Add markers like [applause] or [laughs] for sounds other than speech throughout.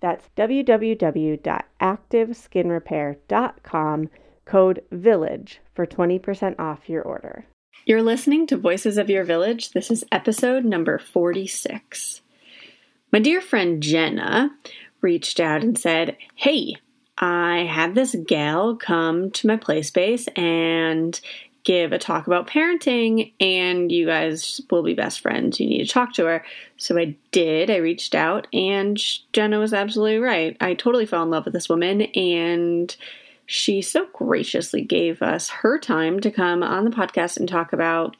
that's www.activeskinrepair.com code VILLAGE for 20% off your order. You're listening to Voices of Your Village. This is episode number 46. My dear friend Jenna reached out and said, Hey, I had this gal come to my play space and give a talk about parenting, and you guys will be best friends. You need to talk to her. So I did. I reached out, and Jenna was absolutely right. I totally fell in love with this woman, and she so graciously gave us her time to come on the podcast and talk about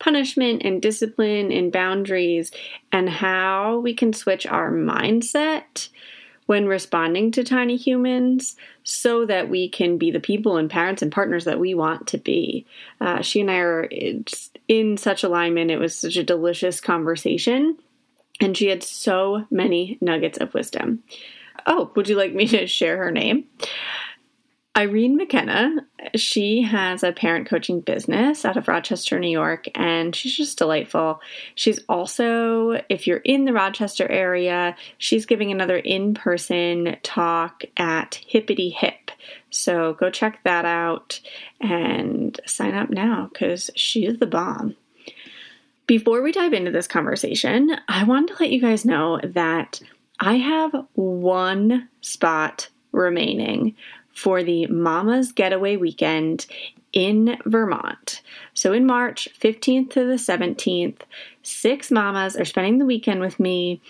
punishment and discipline and boundaries and how we can switch our mindset when responding to tiny humans so that we can be the people and parents and partners that we want to be. Uh, she and I are in such alignment. It was such a delicious conversation, and she had so many nuggets of wisdom. Oh, would you like me to share her name? Irene McKenna, she has a parent coaching business out of Rochester, New York, and she's just delightful. She's also, if you're in the Rochester area, she's giving another in person talk at Hippity Hip. So go check that out and sign up now because she's the bomb. Before we dive into this conversation, I wanted to let you guys know that I have one spot remaining for the Mama's Getaway Weekend in Vermont. So in March 15th to the 17th, six mamas are spending the weekend with me.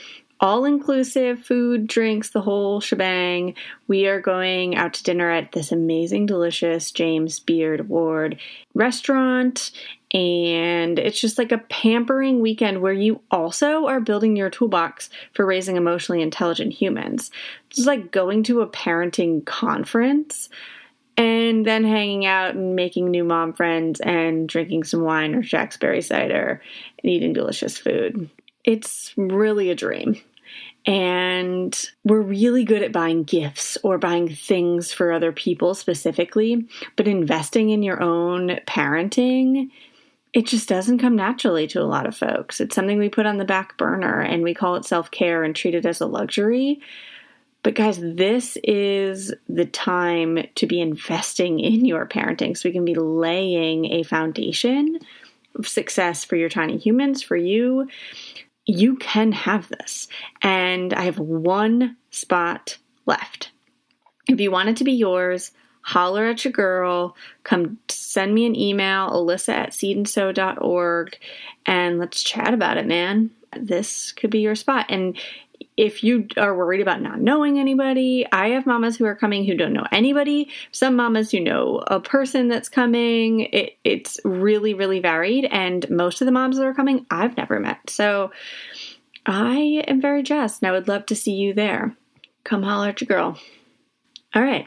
All inclusive food, drinks, the whole shebang. We are going out to dinner at this amazing, delicious James Beard Award restaurant and it's just like a pampering weekend where you also are building your toolbox for raising emotionally intelligent humans. It's like going to a parenting conference and then hanging out and making new mom friends and drinking some wine or Shacksbury cider and eating delicious food. It's really a dream. And we're really good at buying gifts or buying things for other people specifically, but investing in your own parenting it just doesn't come naturally to a lot of folks. It's something we put on the back burner and we call it self care and treat it as a luxury. But guys, this is the time to be investing in your parenting so we can be laying a foundation of success for your tiny humans, for you. You can have this. And I have one spot left. If you want it to be yours, holler at your girl, come send me an email, alyssa at seedandsew.org, and let's chat about it, man. This could be your spot. And if you are worried about not knowing anybody, I have mamas who are coming who don't know anybody. Some mamas who know a person that's coming. It, it's really, really varied. And most of the moms that are coming, I've never met. So I am very jazzed and I would love to see you there. Come holler at your girl. All right.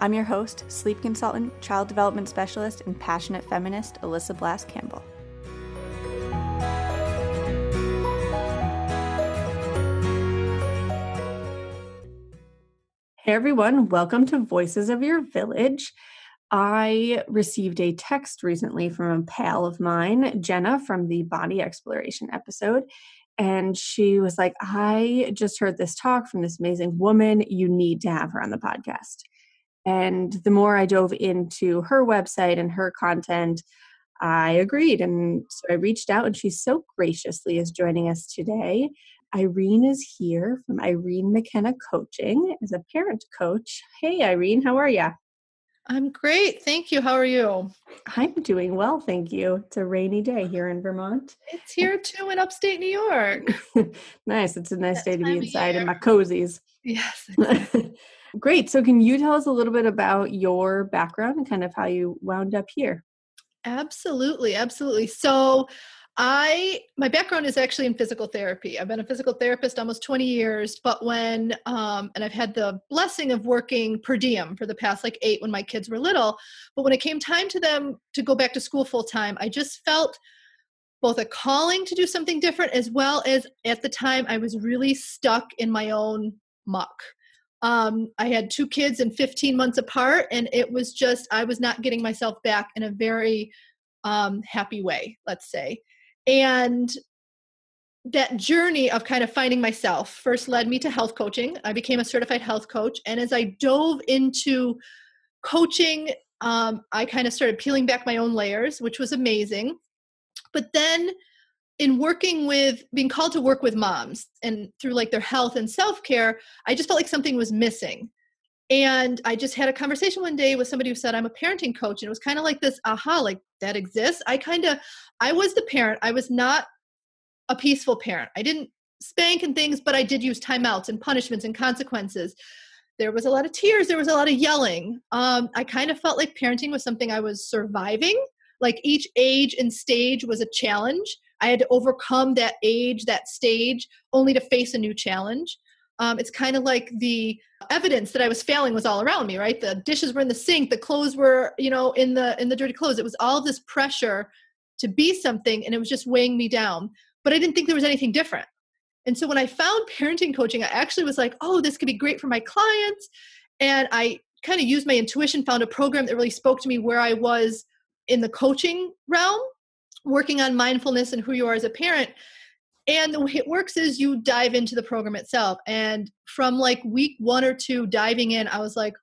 I'm your host, sleep consultant, child development specialist, and passionate feminist, Alyssa Blask Campbell. Hey everyone, welcome to Voices of Your Village. I received a text recently from a pal of mine, Jenna, from the body exploration episode. And she was like, I just heard this talk from this amazing woman. You need to have her on the podcast. And the more I dove into her website and her content, I agreed. And so I reached out, and she so graciously is joining us today. Irene is here from Irene McKenna Coaching as a parent coach. Hey, Irene, how are you? I'm great. Thank you. How are you? I'm doing well, thank you. It's a rainy day here in Vermont. It's here too in upstate New York. [laughs] nice. It's a nice that day to be inside in my cozies. Yes. [laughs] Exactly. Great. So, can you tell us a little bit about your background and kind of how you wound up here? Absolutely. Absolutely. So, I my background is actually in physical therapy. I've been a physical therapist almost 20 years, but when um, and I've had the blessing of working per diem for the past like eight when my kids were little. But when it came time to them to go back to school full time, I just felt both a calling to do something different as well as at the time I was really stuck in my own muck. Um, I had two kids and 15 months apart, and it was just I was not getting myself back in a very um, happy way, let's say. And that journey of kind of finding myself first led me to health coaching. I became a certified health coach. And as I dove into coaching, um, I kind of started peeling back my own layers, which was amazing. But then in working with being called to work with moms and through like their health and self-care i just felt like something was missing and i just had a conversation one day with somebody who said i'm a parenting coach and it was kind of like this aha like that exists i kind of I was the parent. I was not a peaceful parent. I didn't spank and things, but I did use timeouts and punishments and consequences. There was a lot of tears. There was a lot of yelling. Um, I kind of felt like parenting was something I was surviving. Like each age and stage was a challenge. I had to overcome that age, that stage, only to face a new challenge. Um, it's kind of like the evidence that I was failing was all around me, right? The dishes were in the sink, the clothes were, you know, in the in the dirty clothes. It was all this pressure to be something and it was just weighing me down but i didn't think there was anything different and so when i found parenting coaching i actually was like oh this could be great for my clients and i kind of used my intuition found a program that really spoke to me where i was in the coaching realm working on mindfulness and who you are as a parent. And the way it works is you dive into the program itself. And from like week one or two diving in i was like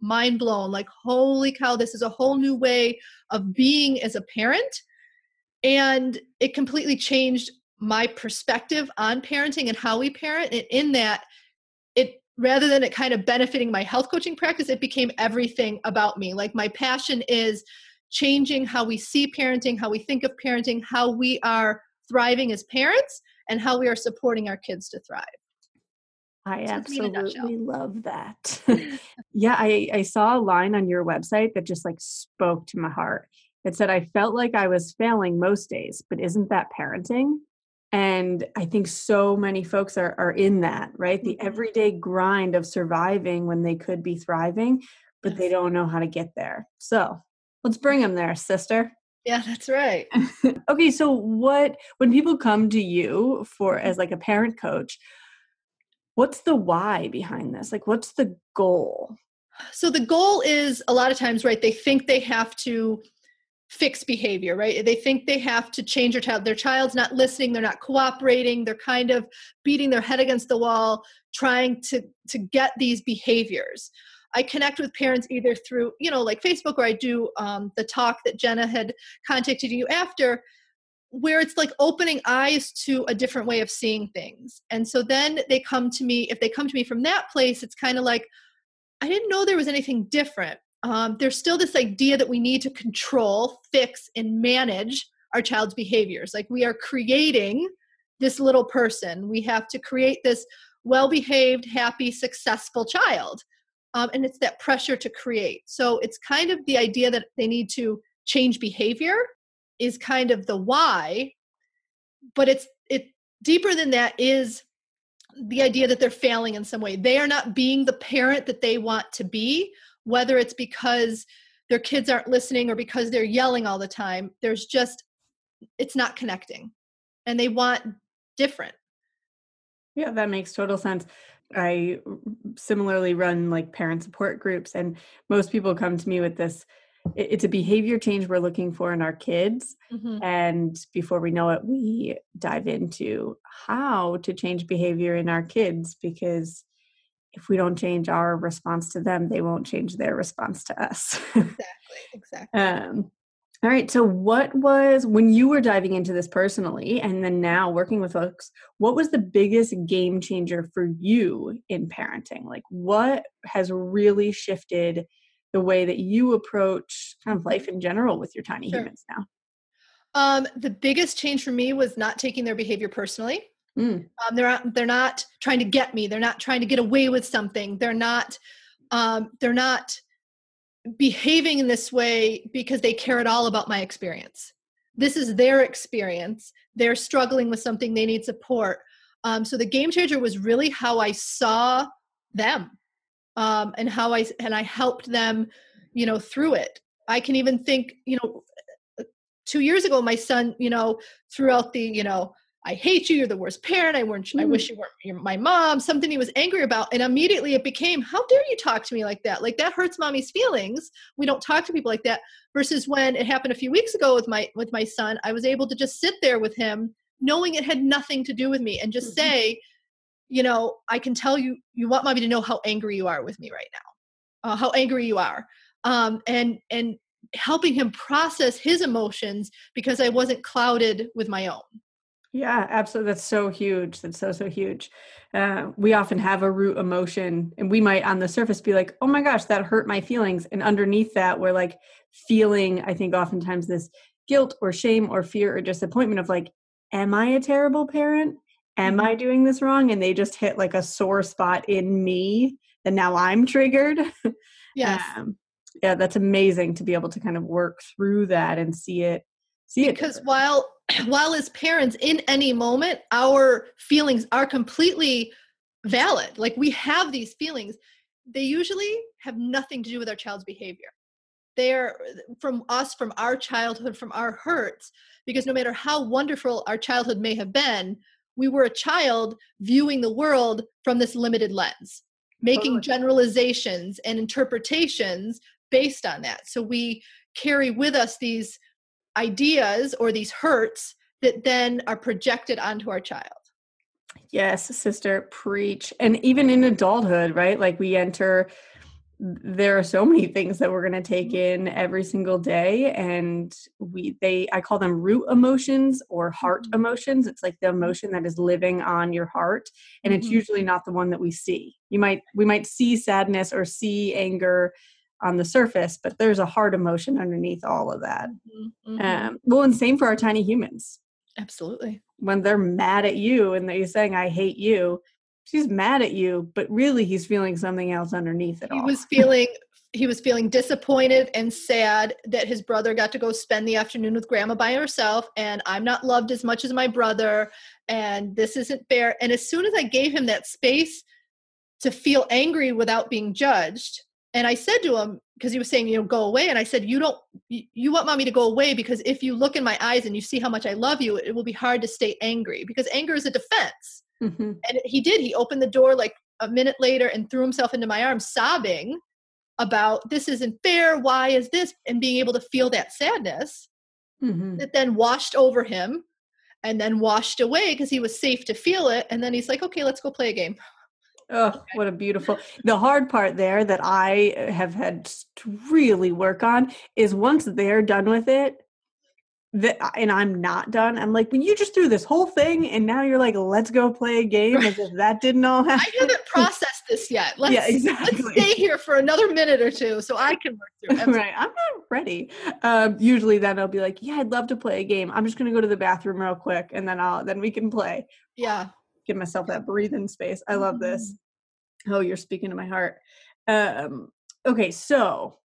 mind blown like holy cow this is a whole new way of being as a parent. And it completely changed my perspective on parenting and how we parent. And in that it rather than it kind of benefiting my health coaching practice it became everything about me. Like my passion is changing how we see parenting how we think of parenting how we are thriving as parents and how we are supporting our kids to thrive I so absolutely love that. [laughs] [laughs] yeah, I, I saw a line on your website that just like spoke to my heart. It said, I felt like I was failing most days, but isn't that parenting? And I think so many folks are, are in that, right? The mm-hmm. everyday grind of surviving when they could be thriving, but they don't know how to get there. So let's bring them there, sister. Yeah, that's right. [laughs] okay, so what when people come to you for mm-hmm. as like a parent coach, what's the why behind this? Like what's the goal? So the goal is a lot of times, right? They think they have to fix behavior right they think they have to change their child their child's not listening they're not cooperating they're kind of beating their head against the wall trying to to get these behaviors i connect with parents either through you know like facebook or i do um, the talk that jenna had contacted you after where it's like opening eyes to a different way of seeing things and so then they come to me if they come to me from that place it's kind of like i didn't know there was anything different um, there's still this idea that we need to control, fix, and manage our child's behaviors. Like we are creating this little person. We have to create this well behaved, happy, successful child. Um, and it's that pressure to create. So it's kind of the idea that they need to change behavior is kind of the why, but it's it deeper than that is the idea that they're failing in some way. They are not being the parent that they want to be whether it's because their kids aren't listening or because they're yelling all the time there's just it's not connecting and they want different yeah that makes total sense i similarly run like parent support groups and most people come to me with this it's a behavior change we're looking for in our kids mm-hmm. and before we know it we dive into how to change behavior in our kids because if we don't change our response to them they won't change their response to us exactly [laughs] exactly um, all right so what was when you were diving into this personally and then now working with folks what was the biggest game changer for you in parenting like what has really shifted the way that you approach kind of life in general with your tiny sure. humans now? Um, the biggest change for me was not taking their behavior personally. Mm. Um, they're not, they're not trying to get me. They're not trying to get away with something. They're not um, they're not behaving in this way because they care at all about my experience. This is their experience. They're struggling with something. They need support. Um, so the game changer was really how I saw them um, and how I and I helped them, you know, through it. I can even think, you know, two years ago, my son, you know, throughout the, you know, I hate you. You're the worst parent. I weren't. Mm. I wish you weren't you're my mom. Something he was angry about, and immediately it became, "How dare you talk to me like that? Like that hurts mommy's feelings. We don't talk to people like that." Versus when it happened a few weeks ago with my with my son, I was able to just sit there with him, knowing it had nothing to do with me, and just mm-hmm. say, you know, I can tell you, you want mommy to know how angry you are with me right now, uh, how angry you are, um, and and helping him process his emotions because I wasn't clouded with my own. Yeah, absolutely. That's so huge. That's so so huge. Uh, we often have a root emotion, and we might on the surface be like, "Oh my gosh, that hurt my feelings," and underneath that, we're like feeling. I think oftentimes this guilt or shame or fear or disappointment of like, "Am I a terrible parent? am I mm-hmm. doing this wrong? And they just hit like a sore spot in me and now I'm triggered. [laughs] Yes. Um, yeah, that's amazing to be able to kind of work through that and see it. See it. because it. while [clears throat] while as parents in any moment our feelings are completely valid. Like we have these feelings, they usually have nothing to do with our child's behavior. They're uh, from us, from our childhood, from our hurts, because no matter how wonderful our childhood may have been, we were a child viewing the world from this limited lens, making generalizations and interpretations based on that. So we carry with us these ideas or these hurts that then are projected onto our child. Yes, sister, preach. And even in adulthood, right? Like we enter there are so many things that we're going to take mm-hmm. in every single day and we they i call them root emotions or heart mm-hmm. emotions it's like the emotion that is living on your heart and mm-hmm. it's usually not the one that we see you might we might see sadness or see anger on the surface but there's a hard emotion underneath all of that mm-hmm. mm-hmm. um, well and same for our tiny humans absolutely when they're mad at you and they're saying i hate you she's mad at you, but really he's feeling something else underneath it he all. was feeling he was feeling disappointed and sad that his brother got to go spend the afternoon with grandma by herself and I'm not loved as much as my brother and this isn't fair. And as soon as I gave him that space to feel angry without being judged, and I said to him because he was saying, you know, go away and I said, you don't you, you want mommy to go away because if you look in my eyes and you see how much I love you, it will be hard to stay angry because anger is a defense Mm-hmm. And he did. He opened the door like a minute later and threw himself into my arms, sobbing about this isn't fair. Why is this? And being able to feel that sadness mm-hmm. that then washed over him and then washed away because he was safe to feel it. And then he's like, okay, let's go play a game. Oh, what a beautiful. The hard part there that I have had to really work on is once they're done with it, that and I'm not done. I'm like, when you just threw this whole thing and now you're like, let's go play a game as if that didn't all [laughs] happen. I haven't processed this yet. [laughs] Let's, yeah, exactly. Let's stay here for another minute or two so I can work through it. [laughs] right. I'm not ready. Um, usually then I'll be like, yeah, I'd love to play a game. I'm just gonna go to the bathroom real quick and then I'll then we can play. Yeah. Give myself that breathing space. I love this. Mm-hmm. Oh, you're speaking to my heart. Um, okay, so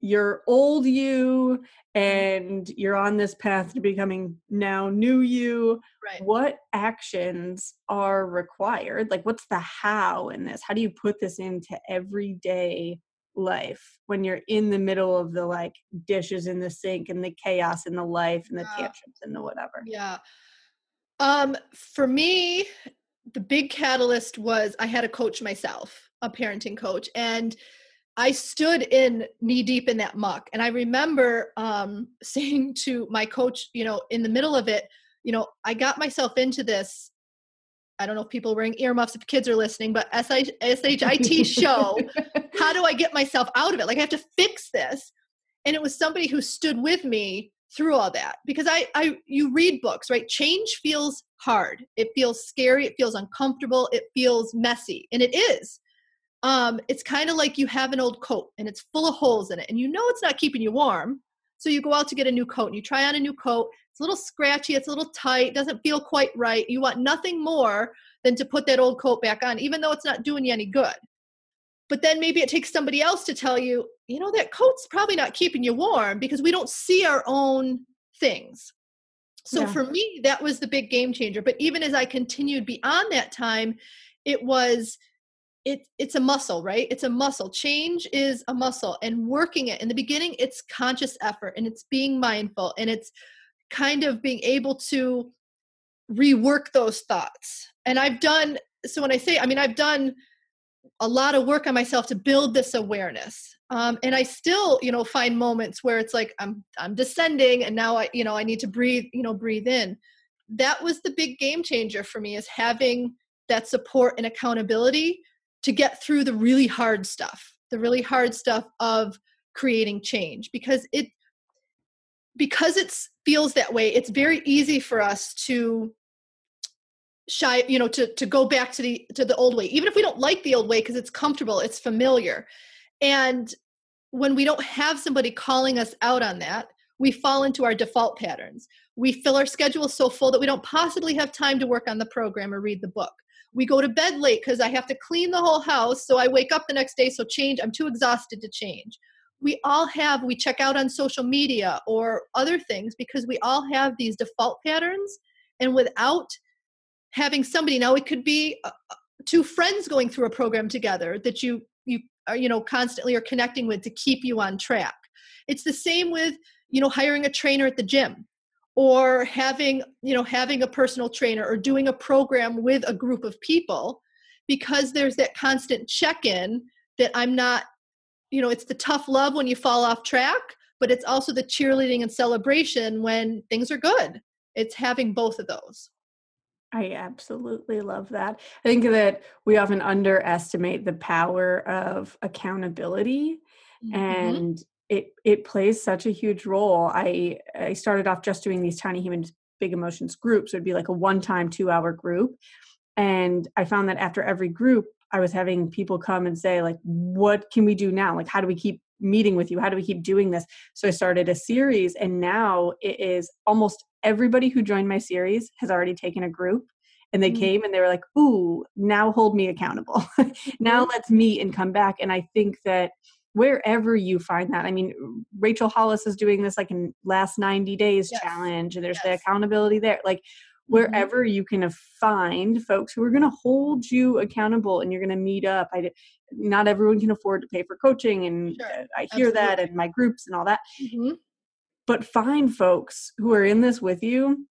you're old you mm-hmm. and you're on this path to becoming now new you right what actions are required like what's the how in this how do you put this into everyday life when you're in the middle of the like dishes in the sink and the chaos in the life and the Yeah. tantrums and the whatever Yeah. Um, for me, the big catalyst was I had a coach myself, a parenting coach, and I stood in knee deep in that muck. And I remember um, [laughs] saying to my coach, you know, in the middle of it, you know, I got myself into this. I don't know if people are wearing earmuffs if kids are listening, but SHIT show. How do I get myself out of it? Like I have to fix this. And it was somebody who stood with me through all that. Because I, I you read books right? Change feels hard. It feels scary. It feels uncomfortable. It feels messy. And it is. Um it's kind of like you have an old coat and it's full of holes in it. And you know it's not keeping you warm. So you go out to get a new coat and you try on a new coat. It's a little scratchy. It's a little tight. Doesn't feel quite right. You want nothing more than to put that old coat back on even though it's not doing you any good but then maybe it takes somebody else to tell you you know that coat's probably not keeping you warm because we don't see our own things. So Yeah. for me that was the big game changer but even as i continued beyond that time it was it it's a muscle right? It's a muscle. Change is a muscle and working it in the beginning it's conscious effort and it's being mindful and it's kind of being able to rework those thoughts. And i've done so when i say i mean i've done a lot of work on myself to build this awareness. Um, and i still you know find moments where it's like i'm i'm descending and now i you know i need to breathe you know breathe in. That was the big game changer for me is having that support and accountability to get through the really hard stuff the really hard stuff of creating change because it because it feels that way it's very easy for us to shy you know to to go back to the to the old way even if we don't like the old way because it's comfortable it's familiar. And when we don't have somebody calling us out on that we fall into our default patterns. We fill our schedule so full that we don't possibly have time to work on the program or read the book. We go to bed late because i have to clean the whole house so i wake up the next day so change i'm too exhausted to change. We all have we check out on social media or other things because we all have these default patterns and without having somebody now it could be uh, uh, two friends going through a program together that you you are you know constantly are connecting with to keep you on track. It's the same with you know hiring a trainer at the gym or having you know having a personal trainer or doing a program with a group of people because there's that constant check-in that i'm not you know it's the tough love when you fall off track but it's also the cheerleading and celebration when things are good. It's having both of those I absolutely love that. I think that we often underestimate the power of accountability Mm-hmm. and it it plays such a huge role. I I started off just doing these tiny humans big emotions groups. It would be like a one time 2 hour group and I found that after every group I was having people come and say like what can we do now? Like how do we keep meeting with you? How do we keep doing this? So I started a series and now it is almost everybody who joined my series has already taken a group and they Mm. came and they were like, "Ooh, now hold me accountable. [laughs] now Mm-hmm. let's meet and come back." And I think that wherever you find that, I mean, Rachel Hollis is doing this like in last 90 days Yes. challenge and there's the accountability there. Like Mhm. wherever you can find folks who are going to hold you accountable and you're going to meet up. I not everyone can afford to pay for coaching and Sure. uh, I hear that and my groups and all that Mhm. But find folks who are in this with you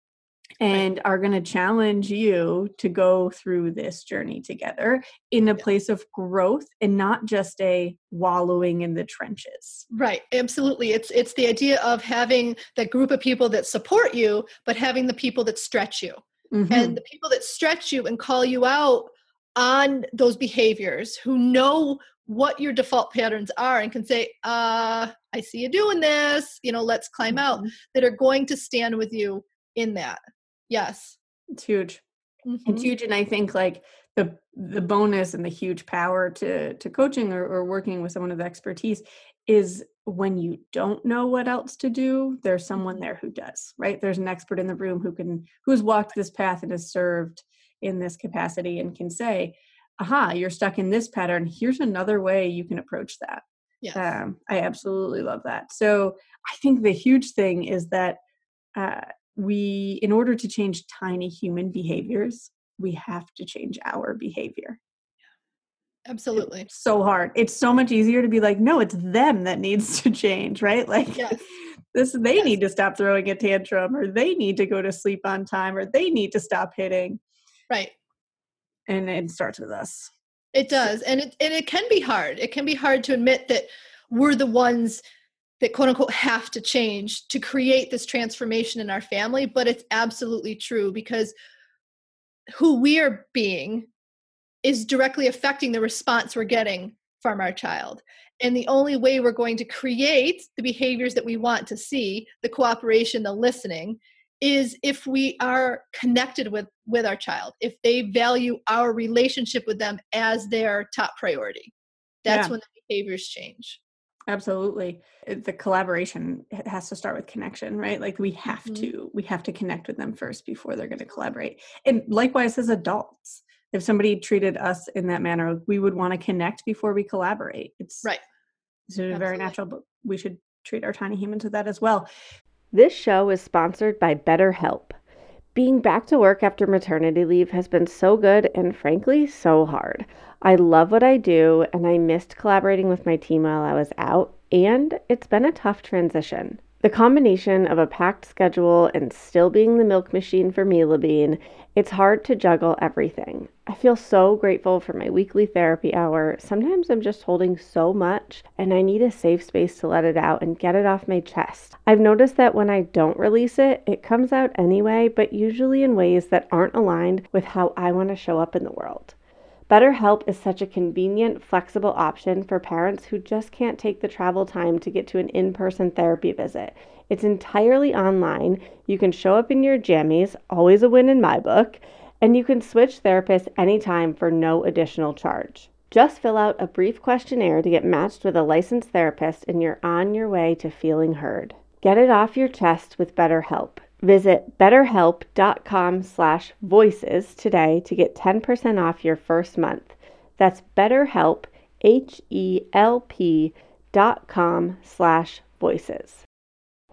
and are going to challenge you to go through this journey together in a place of growth and not just a wallowing in the trenches. Right, absolutely. It's it's the idea of having that group of people that support you, but having the people that stretch you. Mhm. And the people that stretch you and call you out on those behaviors, who know what your default patterns are and can say, uh, I see you doing this, you know, let's climb out, Mhm. that are going to stand with you in that. Yes. It's huge. Mhm. It's huge. And I think like the the bonus and the huge power to to coaching or, or working with someone with expertise is when you don't know what else to do, there's someone there who does, right? There's an expert in the room who can who's walked this path and has served in this capacity and can say, aha, you're stuck in this pattern. Here's another way you can approach that. Yes. Um, I absolutely love that. So I think the huge thing is that uh, we, in order to change tiny human behaviors, we have to change our behavior. Absolutely. It's so hard. It's so much easier to be like, no, it's them that needs to change, right? Like Yes. [laughs] this they Yes. need to stop throwing a tantrum or they need to go to sleep on time or they need to stop hitting. Right. And it starts with us. It does. And it and it can be hard. It can be hard to admit that we're the ones that quote unquote have to change to create this transformation in our family, but it's absolutely true because who we are being is directly affecting the response we're getting from our child. And the only way we're going to create the behaviors that we want to see, the cooperation, the listening, is if we are connected with with our child if they value our relationship with them as their top priority that's Yeah. when the behaviors change Absolutely. The collaboration it has to start with connection, right? Like we have Mhm. to we have to connect with them first before they're going to collaborate. And likewise as adults, if somebody treated us in that manner, we would want to connect before we collaborate. It's right It's very natural, but we should treat our tiny humans with that as well. This show is sponsored by BetterHelp. Being back to work after maternity leave has been so good and frankly so hard. I love what I do and I missed collaborating with my team while I was out, and it's been a tough transition. The combination of a packed schedule and still being the milk machine for Mila Bean, it's hard to juggle everything. I feel so grateful for my weekly therapy hour. Sometimes I'm just holding so much and I need a safe space to let it out and get it off my chest. I've noticed that when I don't release it, it comes out anyway, but usually in ways that aren't aligned with how I want to show up in the world. BetterHelp is such a convenient, flexible option for parents who just can't take the travel time to get to an in person therapy visit. It's entirely online. You can show up in your jammies, always a win in my book, and you can switch therapists anytime for no additional charge. Just fill out a brief questionnaire to get matched with a licensed therapist, and you're on your way to feeling heard. Get it off your chest with BetterHelp. Visit betterhelp.com slash voices today to get 10% off your first month. That's betterhelp, H-E-L-P dot com slash voices.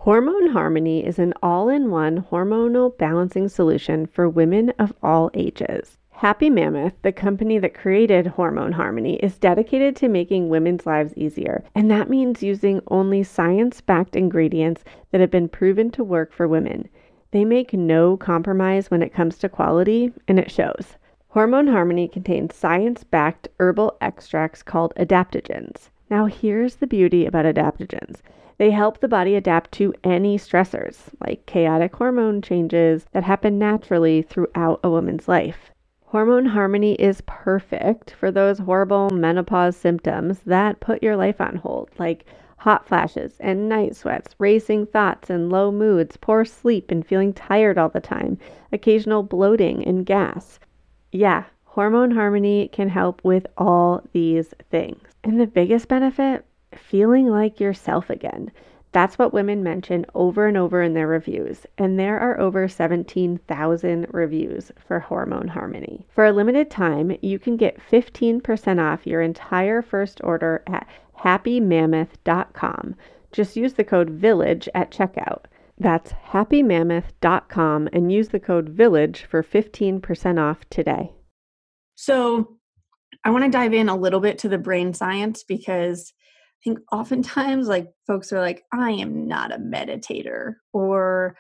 Hormone Harmony is an all-in-one hormonal balancing solution for women of all ages. Happy Mammoth, the company that created Hormone Harmony, is dedicated to making women's lives easier, and that means using only science backed ingredients that have been proven to work for women. They make no compromise when it comes to quality, and it shows. Hormone Harmony contains science backed herbal extracts called adaptogens. Now, here's the beauty about adaptogens they help the body adapt to any stressors, like chaotic hormone changes that happen naturally throughout a woman's life. Hormone Harmony is perfect for those horrible menopause symptoms that put your life on hold, like hot flashes and night sweats, racing thoughts and low moods, poor sleep and feeling tired all the time, occasional bloating and gas. Yeah, Hormone Harmony can help with all these things. And the biggest benefit? Feeling like yourself again. That's what women mention over and over in their reviews, and there are over 17,000 reviews for Hormone Harmony. For a limited time, you can get 15% off your entire first order at happymammoth.com. Just use the code VILLAGE at checkout. That's happymammoth.com and use the code VILLAGE for 15% off today. So I want to dive in a little bit to the brain science because I think oftentimes like folks are like, I am not a meditator or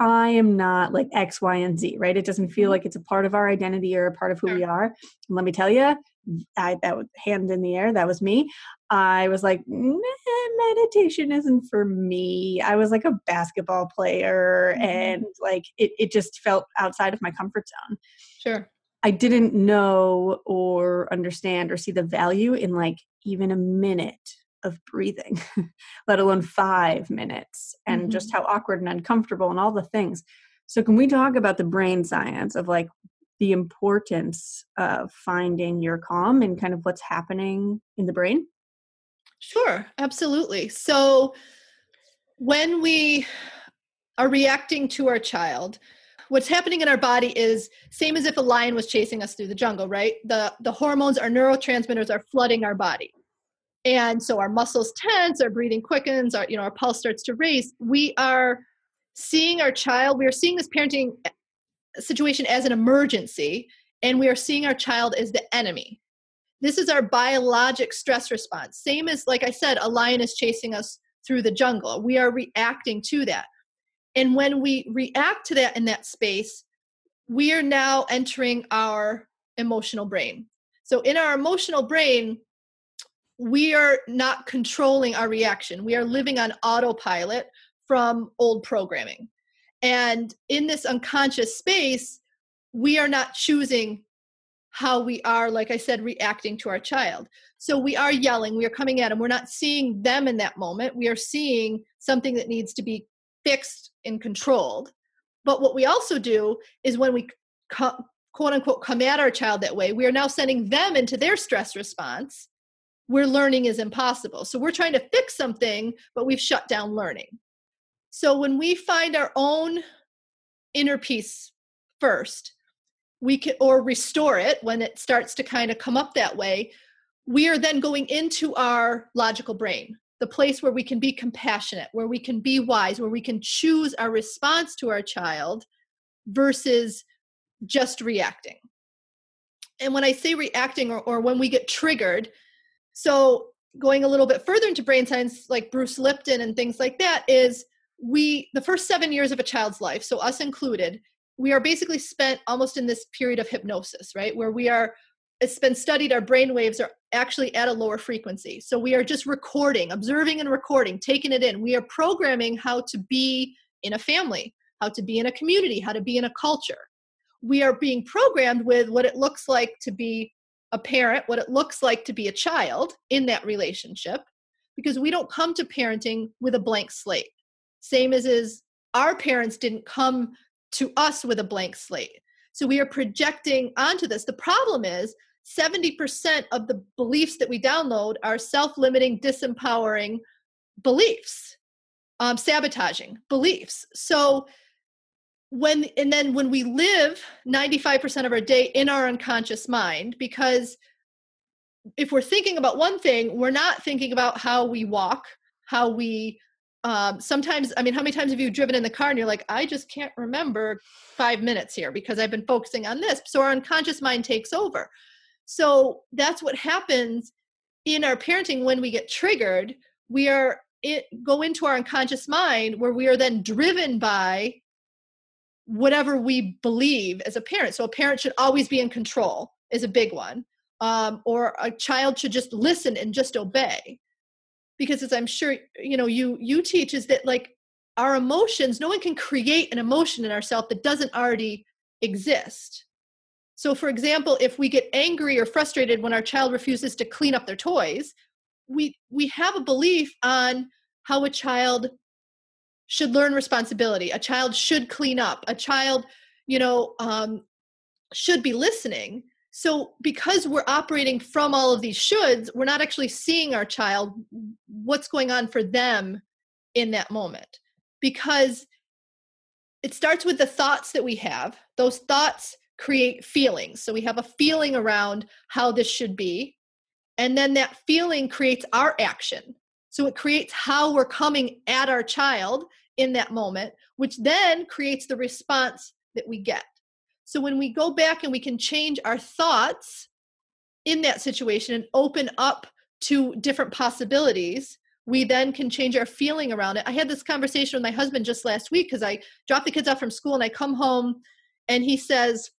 I am not like X, Y, and Z, right? It doesn't feel Mhm. like it's a part of our identity or a part of who we are. And let me tell you, I that was hand in the air. That was me. I was like, nah, meditation isn't for me. I was like a basketball player, Mhm. and like it, it just felt outside of my comfort zone. sure I didn't know or understand or see the value in like even a minute of breathing, [laughs] let alone five minutes, and just mm-hmm. how awkward and uncomfortable and all the things. So, can we talk about the brain science of like the importance of finding your calm and kind of what's happening in the brain? Sure, absolutely. So when we are reacting to our child, what's happening in our body is same as if a lion was chasing us through the jungle, right? The the hormones, our neurotransmitters are flooding our body. And so our muscles tense, our breathing quickens, our you know, our pulse starts to race. We are seeing our child, we are seeing this parenting eh, situation as an emergency and we are seeing our child as the enemy This is our biologic stress response. Same as, like I said, a lion is chasing us through the jungle. We are reacting to that. And when we react to that in that space, we are now entering our emotional brain. So, in our emotional brain, we are not controlling our reaction. We are living on autopilot from old programming. And in this unconscious space, we are not choosing how we are, like I said, reacting to our child. So we are yelling, we are coming at them. We're not seeing them in that moment. We are seeing something that needs to be fixed and controlled. But what we also do is when we quote unquote come at our child that way, we are now sending them into their stress response where learning is impossible. So we're trying to fix something, but we've shut down learning. So when we find our own inner peace first, we can or restore it when it starts to kind of come up that way, we are then going into our logical brain, the place where we can be compassionate, where we can be wise, where we can choose our response to our child versus just reacting. And when I say reacting or, or when we get triggered, so going a little bit further into brain science, like Bruce Lipton and things like that, is we, the first seven years of a child's life, so us included, we are basically spent almost in this period of hypnosis, right? Where we are, it's been studied, our brain waves are actually at a lower frequency. So we are just recording, observing and recording, taking it in. We are programming how to be in a family, how to be in a community, how to be in a culture. We are being programmed with what it looks like to be a parent, what it looks like to be a child in that relationship, because we don't come to parenting with a blank slate. Same as is our parents didn't come to us with a blank slate. So we are projecting onto this. The problem is 70% of the beliefs that we download are self limiting, disempowering beliefs, um, sabotaging beliefs. So when and then when we live 95% of our day in our unconscious mind because if we're thinking about one thing we're not thinking about how we walk how we um, sometimes i mean how many times have you driven in the car and you're like i just can't remember five minutes here because i've been focusing on this so our unconscious mind takes over. So that's what happens in our parenting when we get triggered. We are it, go into our unconscious mind where we are then driven by whatever we believe as a parent. So a parent should always be in control is a big one. Um, or a child should just listen and just obey. Because as I'm sure you know you you teach is that like our emotions, no one can create an emotion in ourselves that doesn't already exist. So for example, if we get angry or frustrated when our child refuses to clean up their toys, we we have a belief on how a child should learn responsibility. A child should clean up. A child you know um, should be listening. So because we're operating from all of these shoulds we're not actually seeing our child what's going on for them in that moment. Because it starts with the thoughts that we have. Those thoughts create feelings. So we have a feeling around how this should be. And then that feeling creates our action. So it creates how we're coming at our child in that moment, which then creates the response that we get. So when we go back and we can change our thoughts in that situation and open up to different possibilities, we then can change our feeling around it. I had this conversation with my husband just last week because I dropped the kids off from school and I come home and he says,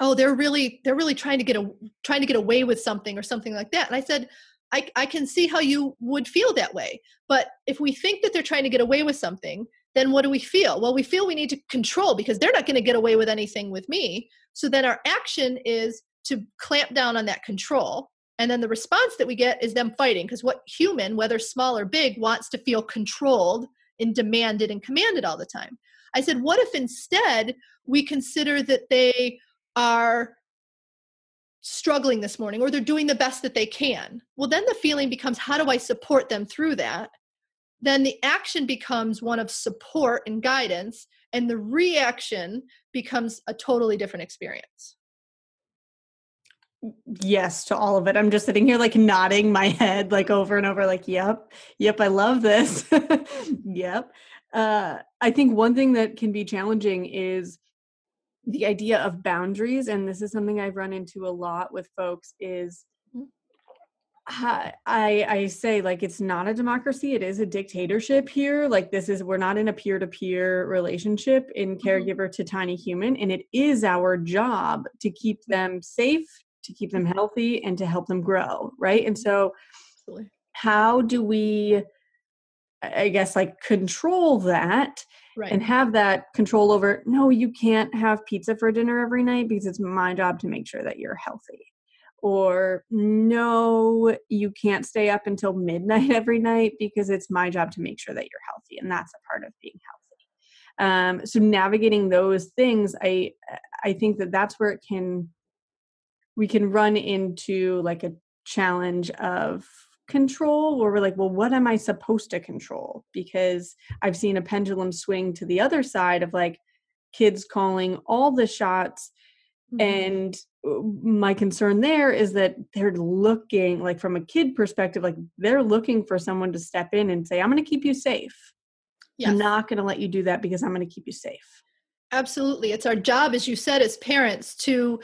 "Oh, they're really they're really trying to get a trying to get away with something or something like that." And I said, I, I can see how you would feel that way. But if we think that they're trying to get away with something, then what do we feel? Well, we feel we need to control because they're not going to get away with anything with me. So then our action is to clamp down on that control. And then the response that we get is them fighting because what human, whether small or big, wants to feel controlled and demanded and commanded all the time? I said, what if instead we consider that they are struggling this morning or they're doing the best that they can. Well, then the feeling becomes how do I support them through that? Then the action becomes one of support and guidance, and the reaction becomes a totally different experience. Yes, to all of it. I'm just sitting here like nodding my head like over and over, like, yep, yep, I love this. [laughs] yep. Uh, I think one thing that can be challenging is the idea of boundaries and this is something i've run into a lot with folks is mm-hmm. I I say like it's not a democracy. It is a dictatorship here. Like this is we're not in a peer to peer relationship in Mm-hmm. caregiver to tiny human, and it is our job to keep them safe, to keep them healthy, and to help them grow. Right. And so, how do we? I guess like control that Right. and have that control over. No, you can't have pizza for dinner every night because it's my job to make sure that you're healthy or no you can't stay up until midnight [laughs] every night because it's my job to make sure that you're healthy and that's a part of being healthy um, so navigating those things i i think that that's where it can we can run into like a challenge of control where we're like well what am i supposed to control because i've seen a pendulum swing to the other side of like kids calling all the shots Mhm. and uh, my concern there is that they're looking like from a kid perspective like they're looking for someone to step in and say i'm going to keep you safe yes. i'm not going to let you do that because i'm going to keep you safe Absolutely. It's our job, as you said, as parents to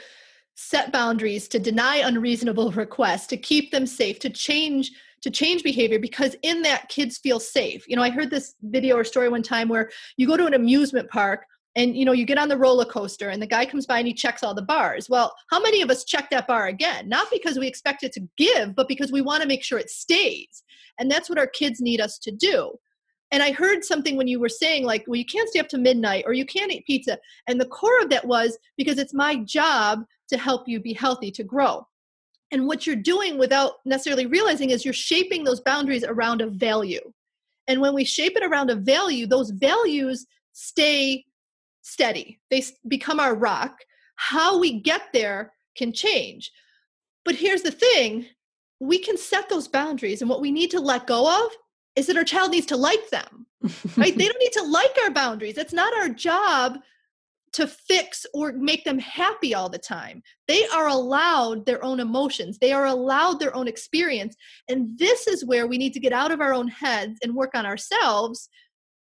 set boundaries, to deny unreasonable requests, to keep them safe, to change to change behavior because in that kids feel safe. You know, I heard this video or story one time where you go to an amusement park and you know you get on the roller coaster and the guy comes by and he checks all the bars. Well, how many of us check that bar again? Not because we expect it to give, but because we want to make sure it stays. And that's what our kids need us to do. And I heard something when you were saying, like, well, you can't stay up to midnight or you can't eat pizza. And the core of that was because it's my job to help you be healthy, to grow. And what you're doing without necessarily realizing is you're shaping those boundaries around a value. And when we shape it around a value, those values stay steady, they become our rock. How we get there can change. But here's the thing we can set those boundaries, and what we need to let go of is that our child needs to like them right? they [laughs] don't need to like our boundaries. It's not our job to fix or make them happy all the time. They are allowed their own emotions, they are allowed their own experience. And this is where we need to get out of our own heads and work on ourselves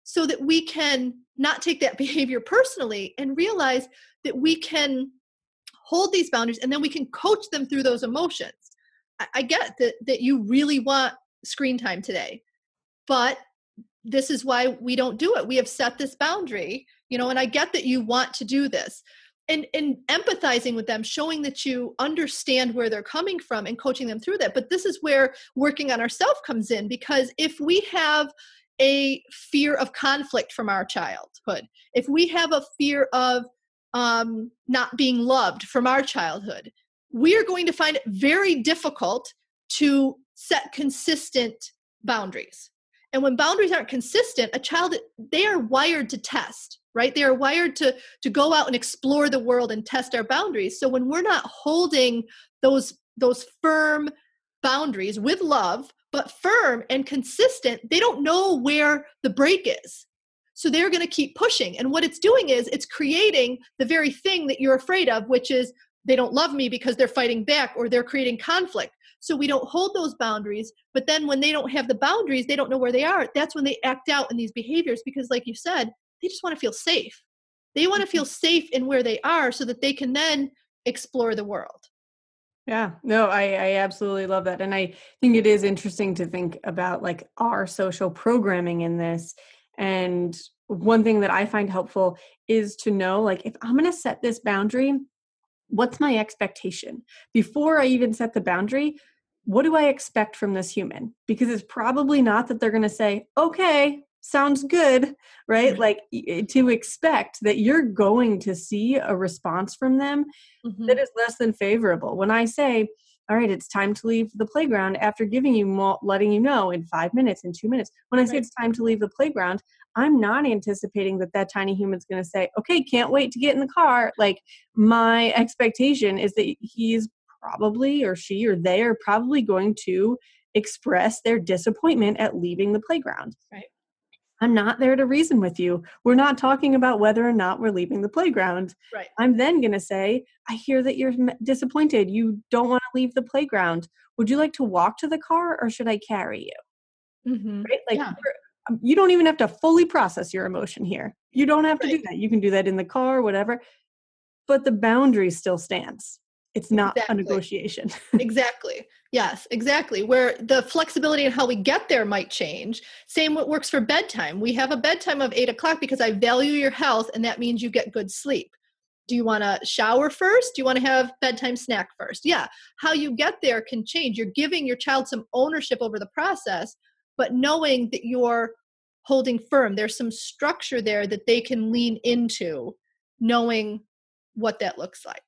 so that we can not take that [laughs] behavior personally and realize that we can hold these boundaries and then we can coach them through those emotions. I, I get that that you really want screen time today, but this is why we don't do it we have set this boundary you know and i get that you want to do this. And and empathizing with them showing that you understand where they're coming from and coaching them through that. But this is where working on ourselves comes in because if we have a fear of conflict from our childhood if we have a fear of um, not being loved from our childhood we are going to find it very difficult to set consistent boundaries and when boundaries aren't consistent a child they are wired to test right? They are wired to to go out and explore the world and test our boundaries. So when we're not holding those those firm boundaries with love but firm and consistent they don't know where the break is. So they're going to keep pushing. And what it's doing is it's creating the very thing that you're afraid of which is they don't love me because they're fighting back or they're creating conflict so we don't hold those boundaries but then when they don't have the boundaries they don't know where they are that's when they act out in these behaviors because like you said they just want to feel safe they want to mm-hmm. feel safe in where they are so that they can then explore the world Yeah, no, I, I absolutely love that. And I think it is interesting to think about like our social programming in this. And one thing that I find helpful is to know like if I'm going to set this boundary, what's my expectation? Before I even set the boundary, what do I expect from this human? Because it's probably not that they're going to say, okay, sounds good, right? Like to expect that you're going to see a response from them that mm-hmm. is less than favorable. When I say, all right, it's time to leave the playground after giving you, mo- letting you know in five minutes, in two minutes. When I say Right. it's time to leave the playground, I'm not anticipating that that tiny human's going to say, okay, can't wait to get in the car. Like my expectation is that he's probably, or she, or they are probably going to express their disappointment at leaving the playground. Right. I'm not there to reason with you. We're not talking about whether or not we're leaving the playground. Right. I'm then going to say, I hear that you're disappointed. You don't want to leave the playground. Would you like to walk to the car or should I carry you? mm-hmm. Right? Like Yeah. um, you don't even have to fully process your emotion here. You don't have to do that. You can do that in the car, whatever. But the boundary still stands. It's not Exactly. a negotiation. [laughs] exactly. Yes, exactly. Where the flexibility and how we get there might change. Same what works for bedtime. We have a bedtime of eight o'clock because I value your health, and that means you get good sleep. Do you want to shower first? Do you want to have bedtime snack first? Yeah. How you get there can change. You're giving your child some ownership over the process, but knowing that you're holding firm. There's some structure there that they can lean into, knowing what that looks like.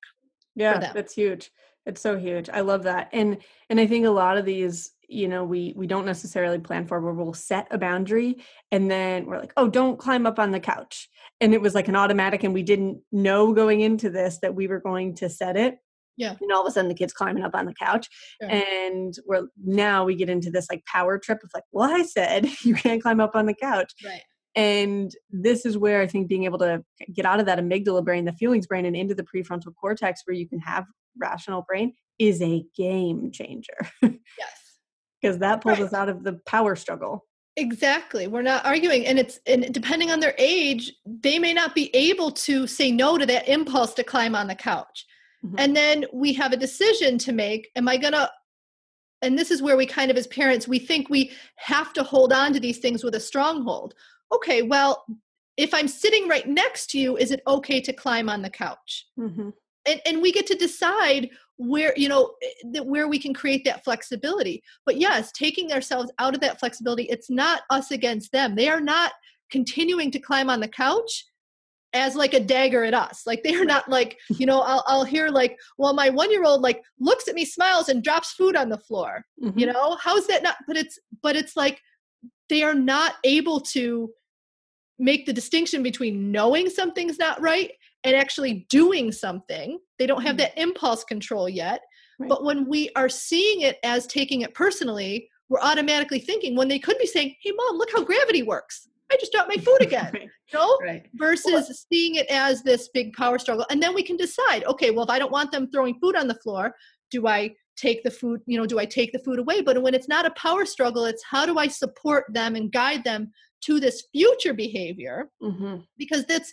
Yeah that's huge it's so huge i love that and and i think a lot of these you know we we don't necessarily plan for where we'll set a boundary and then we're like oh don't climb up on the couch and it was like an automatic and we didn't know going into this that we were going to set it Yeah. and all of a sudden the kids climbing up on the couch Sure. and we're now we get into this like power trip of like well i said [laughs] you can't climb up on the couch Right. And this is where I think being able to get out of that amygdala brain, the feelings brain, and into the prefrontal cortex where you can have rational brain is a game changer Yes. [laughs] because that pulls Right. us out of the power struggle. Exactly. We're not arguing. And it's and depending on their age, they may not be able to say no to that impulse to climb on the couch. Mhm. And then we have a decision to make. Am I gonna and this is where we kind of as parents, we think we have to hold on to these things with a stronghold. Okay, well, if I'm sitting right next to you, is it okay to climb on the couch? Mm-hmm. and, and we get to decide where you know eh, that where we can create that flexibility but yes taking ourselves out of that flexibility it's not us against them they are not continuing to climb on the couch as like a dagger at us like they are not like [laughs] you know i'll, I'll hear like well my one year old like looks at me smiles and drops food on the floor Mm-hmm. you know how's that not but it's but it's like they are not able to make the distinction between knowing something's not right and actually doing something they don't have Mhm. that impulse control yet Right. but when we are seeing it as taking it personally we're automatically thinking when they could be saying hey mom look how gravity works i just dropped my food [laughs] again right. know right. versus seeing it as this big power struggle and then we can decide okay well if i don't want them throwing food on the floor do i take the food you know do i take the food away? But when it's not a power struggle it's how do i support them and guide them to this future behavior? Mm-hmm. because that's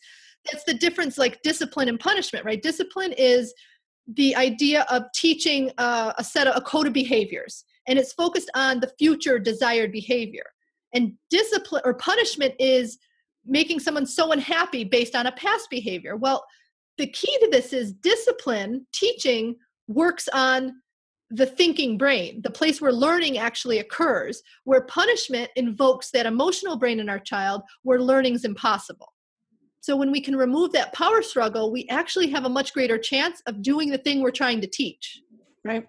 that's the difference like discipline and punishment right? Discipline is the idea of teaching uh, a set of a code of behaviors and it's focused on the future desired behavior. And discipline or punishment is making someone so unhappy based on a past behavior. Well the key to this is discipline teaching works on the thinking brain the place where learning actually occurs where punishment invokes that emotional brain in our child where learning's impossible so when we can remove that power struggle, we actually have a much greater chance of doing the thing we're trying to teach. right.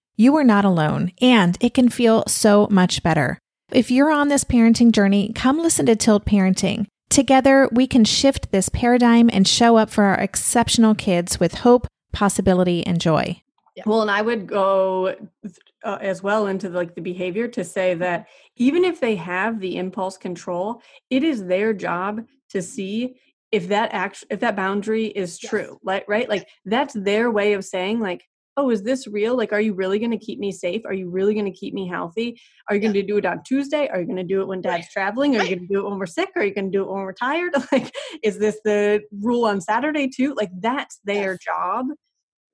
You are not alone, and it can feel so much better. If you're on this parenting journey, come listen to Tilt Parenting. Together, we can shift this paradigm and show up for our exceptional kids with hope, possibility, and joy. Well, and I would go uh, as well into the, like the behavior to say that even if they have the impulse control, it is their job to see if that act if that boundary is true. Yes. Like right, like that's their way of saying like, oh, is this real? Like, are you really going to keep me safe? Are you really going to keep me healthy? Are you going to do it on Tuesday? Are you going to do it when dad's right. traveling? Are right. you going to do it when we're sick? Are you going to do it when we're tired? [laughs] Like, is this the rule on Saturday too? Like, that's their yes. job.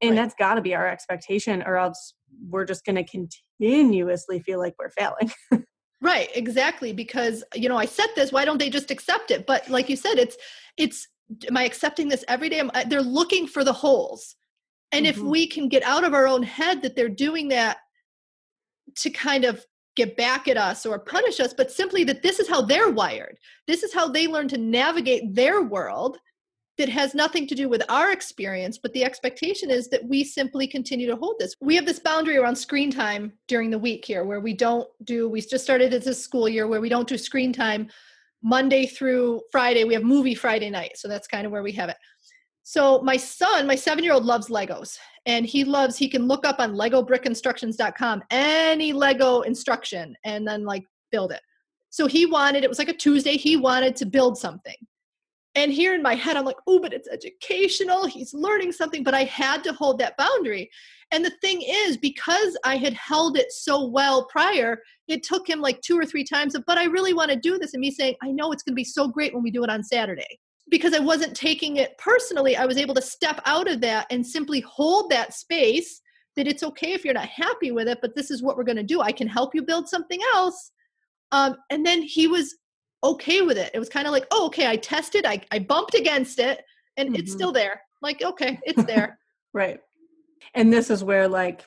And right. that's got to be our expectation, or else we're just going to continuously feel like we're failing. [laughs] right, exactly. Because, you know, I said this, why don't they just accept it? But like you said, it's, it's, am I accepting this every day? Uh, they're looking for the holes and mm-hmm. if we can get out of our own head that they're doing that to kind of get back at us or punish us, but simply that this is how they're wired, this is how they learn to navigate their world that has nothing to do with our experience, but the expectation is that we simply continue to hold this. We have this boundary around screen time during the week here where we don't do, we just started this school year where we don't do screen time Monday through Friday. We have movie Friday night. So that's kind of where we have it. So my son, my seven year old loves Legos and he loves, he can look up on legobrickinstructions.com any Lego instruction and then like build it. So he wanted, it was like a Tuesday, he wanted to build something. And here in my head, I'm like, oh, but it's educational. He's learning something, but I had to hold that boundary. And the thing is, because I had held it so well prior, it took him like two or three times, of, but I really want to do this. And me saying, I know it's going to be so great when we do it on Saturday because I wasn't taking it personally, I was able to step out of that and simply hold that space that it's okay if you're not happy with it, but this is what we're going to do. I can help you build something else. Um, and then he was okay with it. It was kind of like, oh, okay, I tested, I, I bumped against it, and mm-hmm. it's still there. Like, okay, it's there. [laughs] right. And this is where like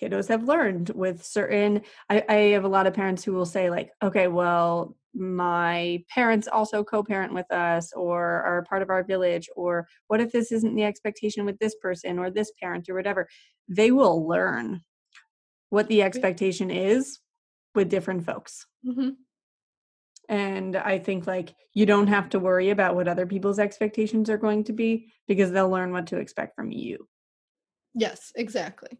kiddos have learned with certain I, I have a lot of parents who will say like okay well my parents also co-parent with us or are part of our village or what if this isn't the expectation with this person or this parent or whatever. They will learn what the expectation is with different folks. Mm-hmm. and i think like you don't have to worry about what other people's expectations are going to be because they'll learn what to expect from you. Yes exactly.